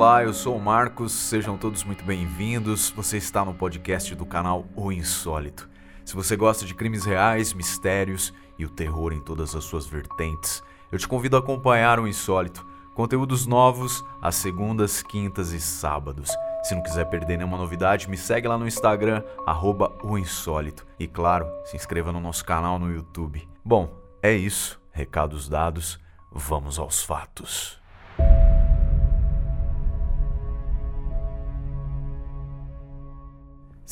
Olá, eu sou o Marcos, sejam todos muito bem-vindos. Você está no podcast do canal O Insólito. Se você gosta de crimes reais, mistérios e o terror em todas as suas vertentes, eu te convido a acompanhar o Insólito. Conteúdos novos às segundas, quintas e sábados. Se não quiser perder nenhuma novidade, me segue lá no Instagram, arroba o Insólito. E claro, se inscreva no nosso canal no YouTube. Bom, é isso. Recados dados, vamos aos fatos.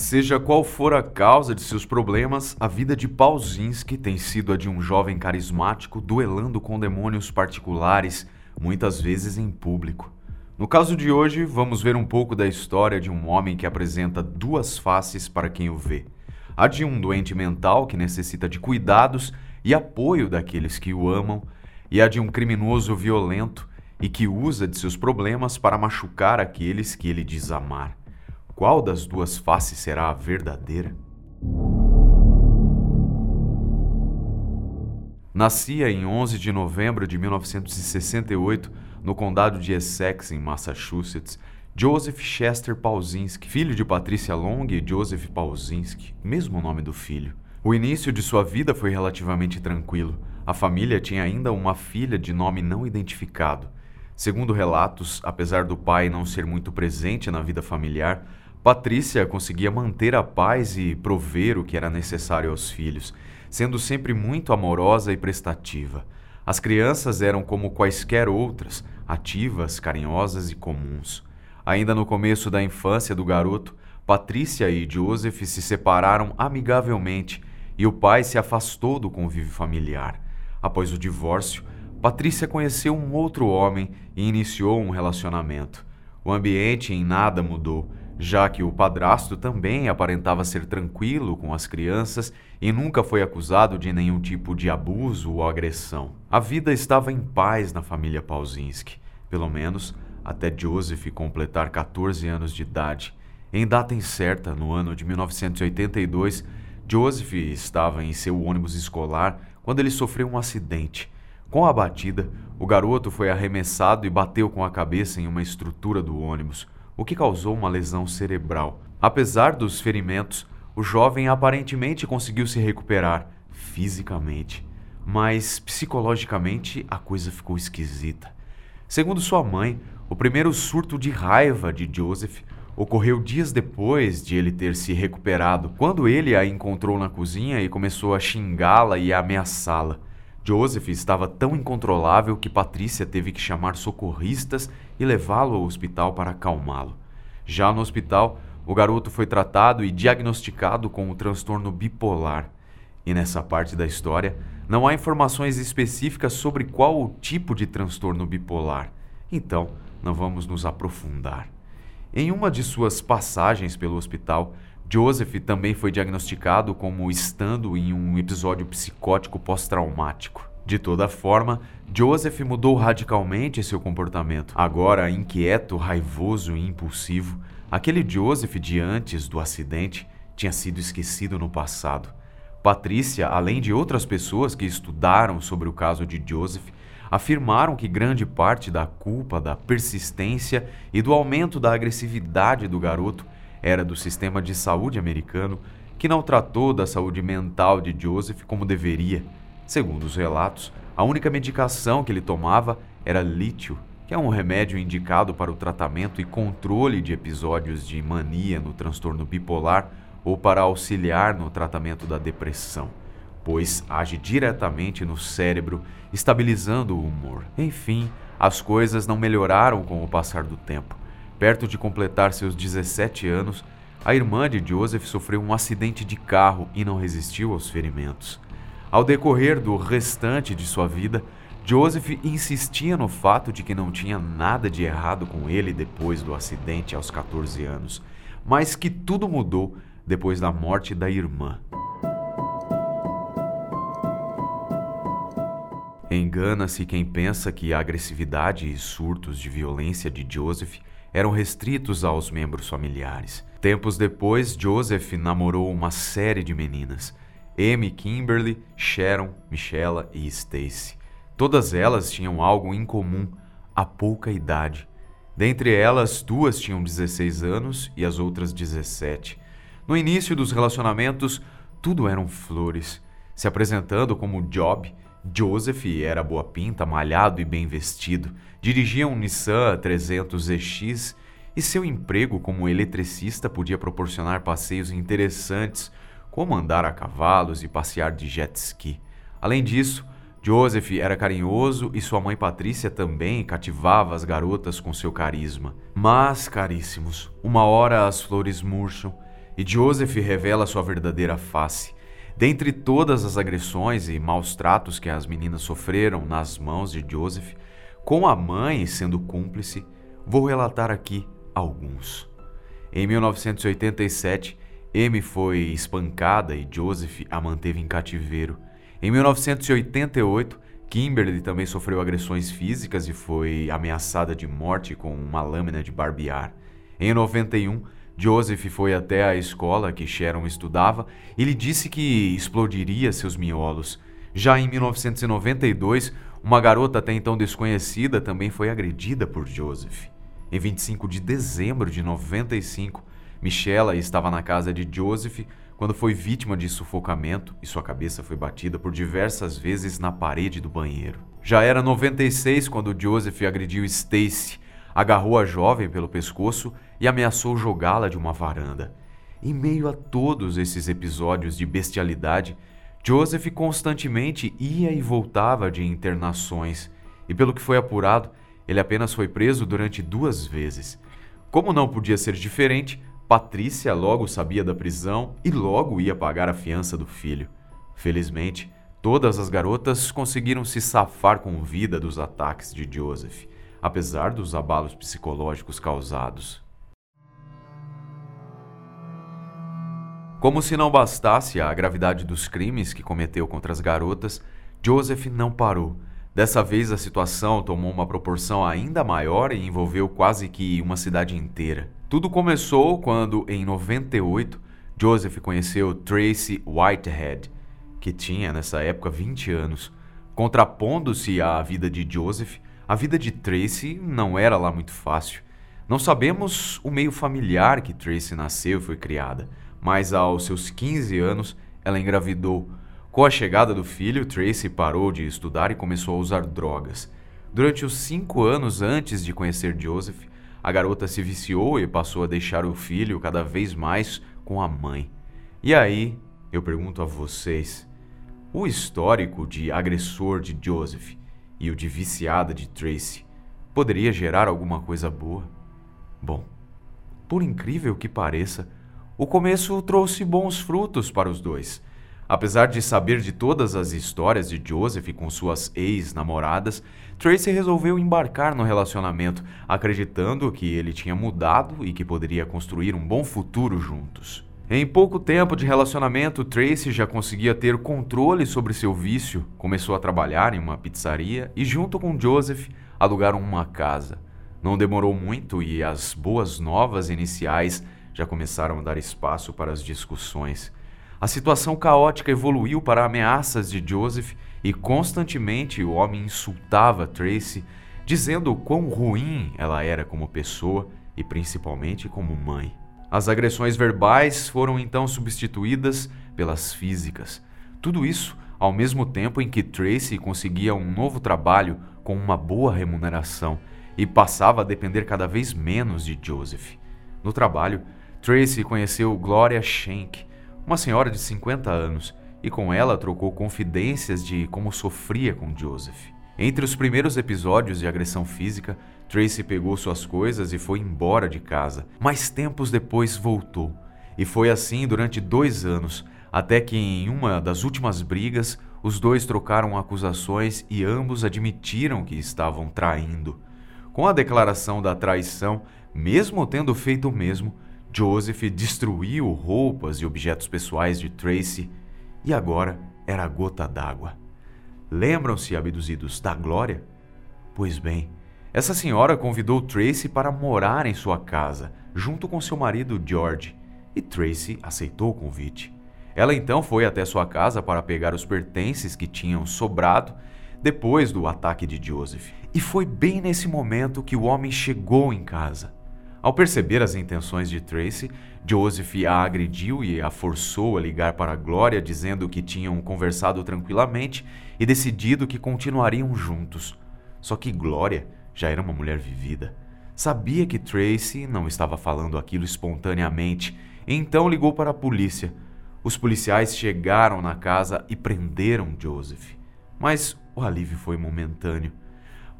Seja qual for a causa de seus problemas, a vida de Pauzinski tem sido a de um jovem carismático duelando com demônios particulares, muitas vezes em público. No caso de hoje, vamos ver um pouco da história de um homem que apresenta duas faces para quem o vê: a de um doente mental que necessita de cuidados e apoio daqueles que o amam, e a de um criminoso violento e que usa de seus problemas para machucar aqueles que ele diz amar. Qual das duas faces será a verdadeira? Nascia em 11 de novembro de 1968 no condado de Essex, em Massachusetts, Joseph Chester Pauzinski, filho de Patricia Long e Joseph Pauzinski, mesmo nome do filho. O início de sua vida foi relativamente tranquilo. A família tinha ainda uma filha de nome não identificado. Segundo relatos, apesar do pai não ser muito presente na vida familiar, Patrícia conseguia manter a paz e prover o que era necessário aos filhos, sendo sempre muito amorosa e prestativa. As crianças eram como quaisquer outras, ativas, carinhosas e comuns. Ainda no começo da infância do garoto, Patrícia e Joseph se separaram amigavelmente e o pai se afastou do convívio familiar. Após o divórcio, Patrícia conheceu um outro homem e iniciou um relacionamento. O ambiente em nada mudou já que o padrasto também aparentava ser tranquilo com as crianças e nunca foi acusado de nenhum tipo de abuso ou agressão. A vida estava em paz na família Pauzinski, pelo menos até Joseph completar 14 anos de idade. Em data incerta, no ano de 1982, Joseph estava em seu ônibus escolar quando ele sofreu um acidente. Com a batida, o garoto foi arremessado e bateu com a cabeça em uma estrutura do ônibus o que causou uma lesão cerebral. Apesar dos ferimentos, o jovem aparentemente conseguiu se recuperar fisicamente, mas psicologicamente a coisa ficou esquisita. Segundo sua mãe, o primeiro surto de raiva de Joseph ocorreu dias depois de ele ter se recuperado, quando ele a encontrou na cozinha e começou a xingá-la e a ameaçá-la. Joseph estava tão incontrolável que Patrícia teve que chamar socorristas e levá-lo ao hospital para acalmá-lo. Já no hospital, o garoto foi tratado e diagnosticado com o transtorno bipolar. E nessa parte da história, não há informações específicas sobre qual o tipo de transtorno bipolar. Então, não vamos nos aprofundar. Em uma de suas passagens pelo hospital, Joseph também foi diagnosticado como estando em um episódio psicótico pós-traumático. De toda forma, Joseph mudou radicalmente seu comportamento. Agora inquieto, raivoso e impulsivo, aquele Joseph de antes do acidente tinha sido esquecido no passado. Patrícia, além de outras pessoas que estudaram sobre o caso de Joseph, afirmaram que grande parte da culpa da persistência e do aumento da agressividade do garoto era do sistema de saúde americano que não tratou da saúde mental de Joseph como deveria. Segundo os relatos, a única medicação que ele tomava era lítio, que é um remédio indicado para o tratamento e controle de episódios de mania no transtorno bipolar ou para auxiliar no tratamento da depressão, pois age diretamente no cérebro, estabilizando o humor. Enfim, as coisas não melhoraram com o passar do tempo. Perto de completar seus 17 anos, a irmã de Joseph sofreu um acidente de carro e não resistiu aos ferimentos. Ao decorrer do restante de sua vida, Joseph insistia no fato de que não tinha nada de errado com ele depois do acidente aos 14 anos, mas que tudo mudou depois da morte da irmã. Engana-se quem pensa que a agressividade e surtos de violência de Joseph eram restritos aos membros familiares. Tempos depois, Joseph namorou uma série de meninas: Amy, Kimberly, Sharon, Michella e Stacy. Todas elas tinham algo em comum: a pouca idade. Dentre elas, duas tinham 16 anos e as outras 17. No início dos relacionamentos, tudo eram flores. Se apresentando como Job, Joseph era boa pinta, malhado e bem vestido, dirigia um Nissan 300ZX e seu emprego como eletricista podia proporcionar passeios interessantes, como andar a cavalos e passear de jet ski. Além disso, Joseph era carinhoso e sua mãe Patrícia também cativava as garotas com seu carisma. Mas, caríssimos, uma hora as flores murcham e Joseph revela sua verdadeira face. Dentre todas as agressões e maus tratos que as meninas sofreram nas mãos de Joseph, com a mãe sendo cúmplice, vou relatar aqui alguns. Em 1987, Amy foi espancada e Joseph a manteve em cativeiro. Em 1988, Kimberly também sofreu agressões físicas e foi ameaçada de morte com uma lâmina de barbear. Em 91, Joseph foi até a escola que Sharon estudava e lhe disse que explodiria seus miolos. Já em 1992, uma garota até então desconhecida também foi agredida por Joseph. Em 25 de dezembro de 95, Michela estava na casa de Joseph quando foi vítima de sufocamento e sua cabeça foi batida por diversas vezes na parede do banheiro. Já era 96 quando Joseph agrediu Stacy, agarrou a jovem pelo pescoço e ameaçou jogá-la de uma varanda. Em meio a todos esses episódios de bestialidade, Joseph constantemente ia e voltava de internações, e pelo que foi apurado, ele apenas foi preso durante duas vezes. Como não podia ser diferente, Patrícia logo sabia da prisão e logo ia pagar a fiança do filho. Felizmente, todas as garotas conseguiram se safar com vida dos ataques de Joseph, apesar dos abalos psicológicos causados. Como se não bastasse a gravidade dos crimes que cometeu contra as garotas, Joseph não parou. Dessa vez a situação tomou uma proporção ainda maior e envolveu quase que uma cidade inteira. Tudo começou quando, em 98, Joseph conheceu Tracy Whitehead, que tinha nessa época 20 anos. Contrapondo-se à vida de Joseph, a vida de Tracy não era lá muito fácil. Não sabemos o meio familiar que Tracy nasceu e foi criada mas aos seus 15 anos ela engravidou. Com a chegada do filho, Tracy parou de estudar e começou a usar drogas. Durante os cinco anos antes de conhecer Joseph, a garota se viciou e passou a deixar o filho cada vez mais com a mãe. E aí, eu pergunto a vocês: o histórico de agressor de Joseph e o de viciada de Tracy poderia gerar alguma coisa boa? Bom, por incrível que pareça, o começo trouxe bons frutos para os dois. Apesar de saber de todas as histórias de Joseph com suas ex-namoradas, Tracy resolveu embarcar no relacionamento, acreditando que ele tinha mudado e que poderia construir um bom futuro juntos. Em pouco tempo de relacionamento, Tracy já conseguia ter controle sobre seu vício, começou a trabalhar em uma pizzaria e, junto com Joseph, alugaram uma casa. Não demorou muito e as boas novas iniciais já começaram a dar espaço para as discussões. A situação caótica evoluiu para ameaças de Joseph e constantemente o homem insultava Tracy, dizendo o quão ruim ela era como pessoa e principalmente como mãe. As agressões verbais foram então substituídas pelas físicas. Tudo isso ao mesmo tempo em que Tracy conseguia um novo trabalho com uma boa remuneração e passava a depender cada vez menos de Joseph. No trabalho, Tracy conheceu Gloria Schenck, uma senhora de 50 anos, e com ela trocou confidências de como sofria com Joseph. Entre os primeiros episódios de agressão física, Tracy pegou suas coisas e foi embora de casa, mas tempos depois voltou. E foi assim durante dois anos, até que em uma das últimas brigas, os dois trocaram acusações e ambos admitiram que estavam traindo. Com a declaração da traição, mesmo tendo feito o mesmo, Joseph destruiu roupas e objetos pessoais de Tracy e agora era a gota d'água. Lembram-se, abduzidos, da Glória? Pois bem, essa senhora convidou Tracy para morar em sua casa, junto com seu marido George, e Tracy aceitou o convite. Ela então foi até sua casa para pegar os pertences que tinham sobrado. depois do ataque de Joseph. E foi bem nesse momento que o homem chegou em casa. Ao perceber as intenções de Tracy, Joseph a agrediu e a forçou a ligar para Glória, dizendo que tinham conversado tranquilamente e decidido que continuariam juntos. Só que Glória já era uma mulher vivida. Sabia que Tracy não estava falando aquilo espontaneamente, então ligou para a polícia. Os policiais chegaram na casa e prenderam Joseph. Mas o alívio foi momentâneo.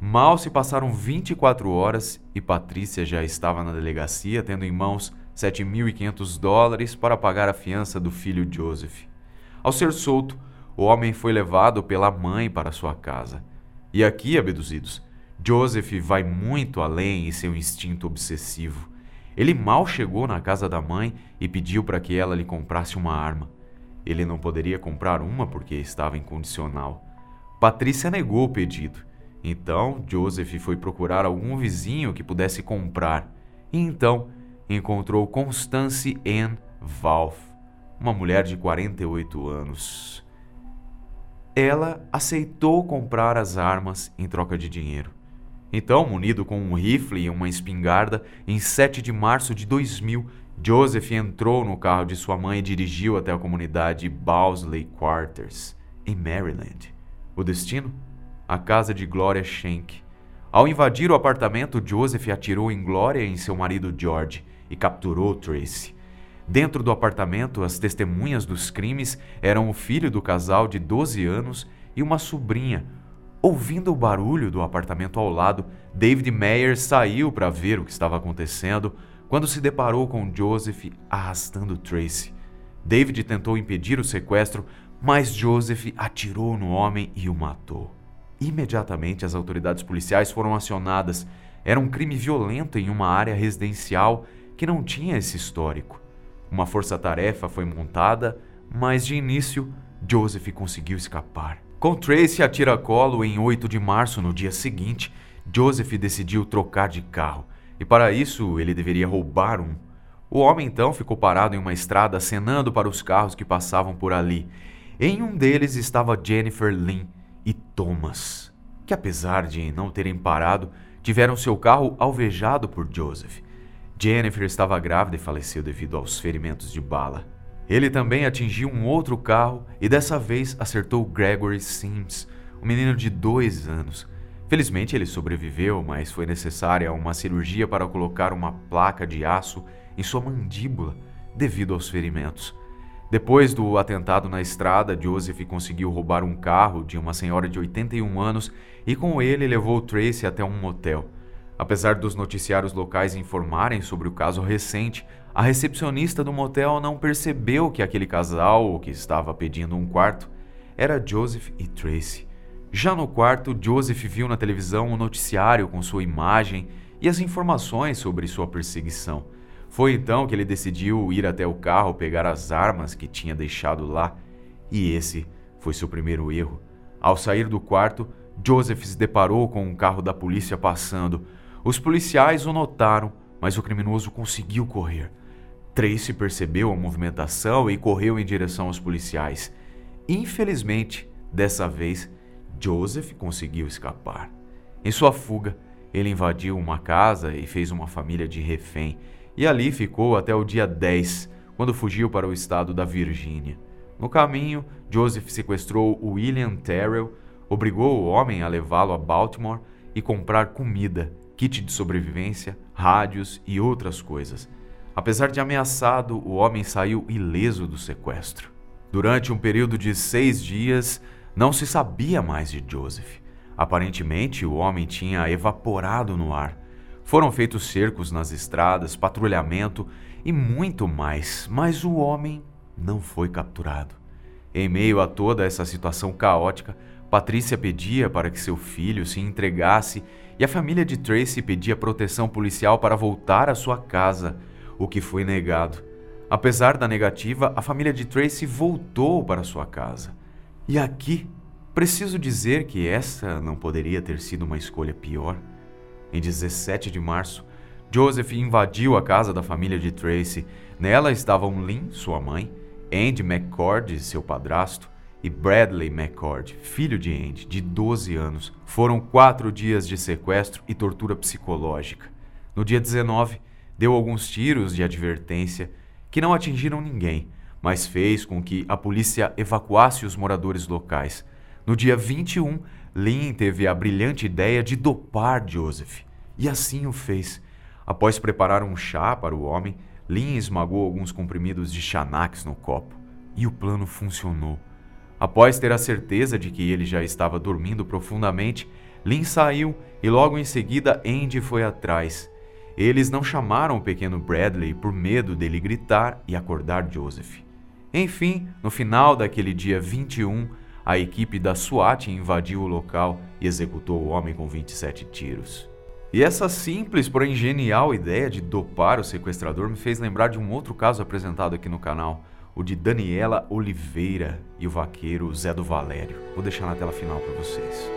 Mal se passaram 24 horas e Patrícia já estava na delegacia, tendo em mãos 7.500 dólares para pagar a fiança do filho Joseph. Ao ser solto, o homem foi levado pela mãe para sua casa. E aqui, abduzidos, Joseph vai muito além em seu instinto obsessivo. Ele mal chegou na casa da mãe e pediu para que ela lhe comprasse uma arma. Ele não poderia comprar uma porque estava incondicional. Patrícia negou o pedido então Joseph foi procurar algum vizinho que pudesse comprar e então encontrou Constance Ann Valve, uma mulher de 48 anos. Ela aceitou comprar as armas em troca de dinheiro. Então, munido com um rifle e uma espingarda, em 7 de março de 2000, Joseph entrou no carro de sua mãe e dirigiu até a comunidade Bowsley Quarters, em Maryland. O destino? A casa de Gloria Schenck. Ao invadir o apartamento, Joseph atirou em Gloria e em seu marido George e capturou Tracy. Dentro do apartamento, as testemunhas dos crimes eram o filho do casal de 12 anos e uma sobrinha. Ouvindo o barulho do apartamento ao lado, David Meyer saiu para ver o que estava acontecendo quando se deparou com Joseph arrastando Tracy. David tentou impedir o sequestro, mas Joseph atirou no homem e o matou. Imediatamente as autoridades policiais foram acionadas. Era um crime violento em uma área residencial que não tinha esse histórico. Uma força-tarefa foi montada, mas de início Joseph conseguiu escapar. Com Tracy a tiracolo em 8 de março, no dia seguinte, Joseph decidiu trocar de carro e para isso ele deveria roubar um. O homem então ficou parado em uma estrada acenando para os carros que passavam por ali. Em um deles estava Jennifer Lynn, e Thomas, que apesar de não terem parado, tiveram seu carro alvejado por Joseph. Jennifer estava grávida e faleceu devido aos ferimentos de bala. Ele também atingiu um outro carro e dessa vez acertou Gregory Sims, um menino de dois anos. Felizmente ele sobreviveu, mas foi necessária uma cirurgia para colocar uma placa de aço em sua mandíbula devido aos ferimentos. Depois do atentado na estrada, Joseph conseguiu roubar um carro de uma senhora de 81 anos e com ele levou Tracy até um motel. Apesar dos noticiários locais informarem sobre o caso recente, a recepcionista do motel não percebeu que aquele casal, que estava pedindo um quarto, era Joseph e Tracy. Já no quarto, Joseph viu na televisão um noticiário com sua imagem e as informações sobre sua perseguição. Foi então que ele decidiu ir até o carro pegar as armas que tinha deixado lá, e esse foi seu primeiro erro. Ao sair do quarto, Joseph se deparou com um carro da polícia passando. Os policiais o notaram, mas o criminoso conseguiu correr. Tracy percebeu a movimentação e correu em direção aos policiais. Infelizmente, dessa vez, Joseph conseguiu escapar. Em sua fuga, ele invadiu uma casa e fez uma família de refém e ali ficou até o dia 10, quando fugiu para o estado da Virgínia. No caminho, Joseph sequestrou William Terrell, obrigou o homem a levá-lo a Baltimore e comprar comida, kit de sobrevivência, rádios e outras coisas. Apesar de ameaçado, o homem saiu ileso do sequestro. Durante um período de seis dias, não se sabia mais de Joseph. Aparentemente, o homem tinha evaporado no ar. Foram feitos cercos nas estradas, patrulhamento e muito mais, mas o homem não foi capturado. Em meio a toda essa situação caótica, Patrícia pedia para que seu filho se entregasse e a família de Tracy pedia proteção policial para voltar à sua casa, o que foi negado. Apesar da negativa, a família de Tracy voltou para sua casa. E aqui, preciso dizer que essa não poderia ter sido uma escolha pior. Em 17 de março, Joseph invadiu a casa da família de Tracy. Nela estavam Lynn, sua mãe, Andy McCord, seu padrasto, e Bradley McCord, filho de Andy, de 12 anos, foram quatro dias de sequestro e tortura psicológica. No dia 19, deu alguns tiros de advertência que não atingiram ninguém, mas fez com que a polícia evacuasse os moradores locais. No dia 21, Lynn teve a brilhante ideia de dopar Joseph, e assim o fez. Após preparar um chá para o homem, Lynn esmagou alguns comprimidos de Xanax no copo, e o plano funcionou. Após ter a certeza de que ele já estava dormindo profundamente, Lynn saiu e logo em seguida Andy foi atrás. Eles não chamaram o pequeno Bradley por medo dele gritar e acordar Joseph. Enfim, no final daquele dia 21, a equipe da SWAT invadiu o local e executou o homem com 27 tiros. E essa simples, porém genial ideia de dopar o sequestrador me fez lembrar de um outro caso apresentado aqui no canal, o de Daniela Oliveira e o vaqueiro Zé do Valério. Vou deixar na tela final para vocês.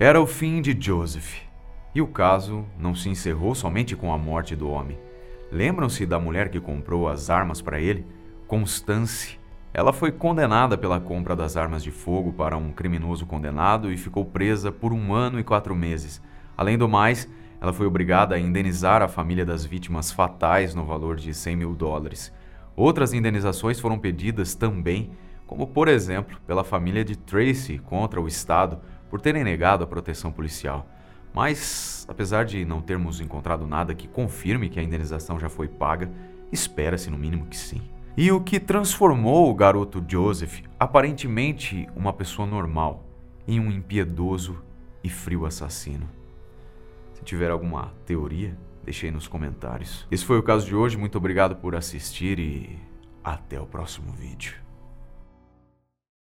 Era o fim de Joseph. E o caso não se encerrou somente com a morte do homem. Lembram-se da mulher que comprou as armas para ele? Constance. Ela foi condenada pela compra das armas de fogo para um criminoso condenado e ficou presa por um ano e quatro meses. Além do mais, ela foi obrigada a indenizar a família das vítimas fatais no valor de 100 mil dólares. Outras indenizações foram pedidas também, como por exemplo pela família de Tracy contra o Estado por terem negado a proteção policial. Mas, apesar de não termos encontrado nada que confirme que a indenização já foi paga, espera-se no mínimo que sim. E o que transformou o garoto Joseph, aparentemente uma pessoa normal, em um impiedoso e frio assassino? Se tiver alguma teoria, deixe aí nos comentários. Esse foi o caso de hoje, muito obrigado por assistir e até o próximo vídeo.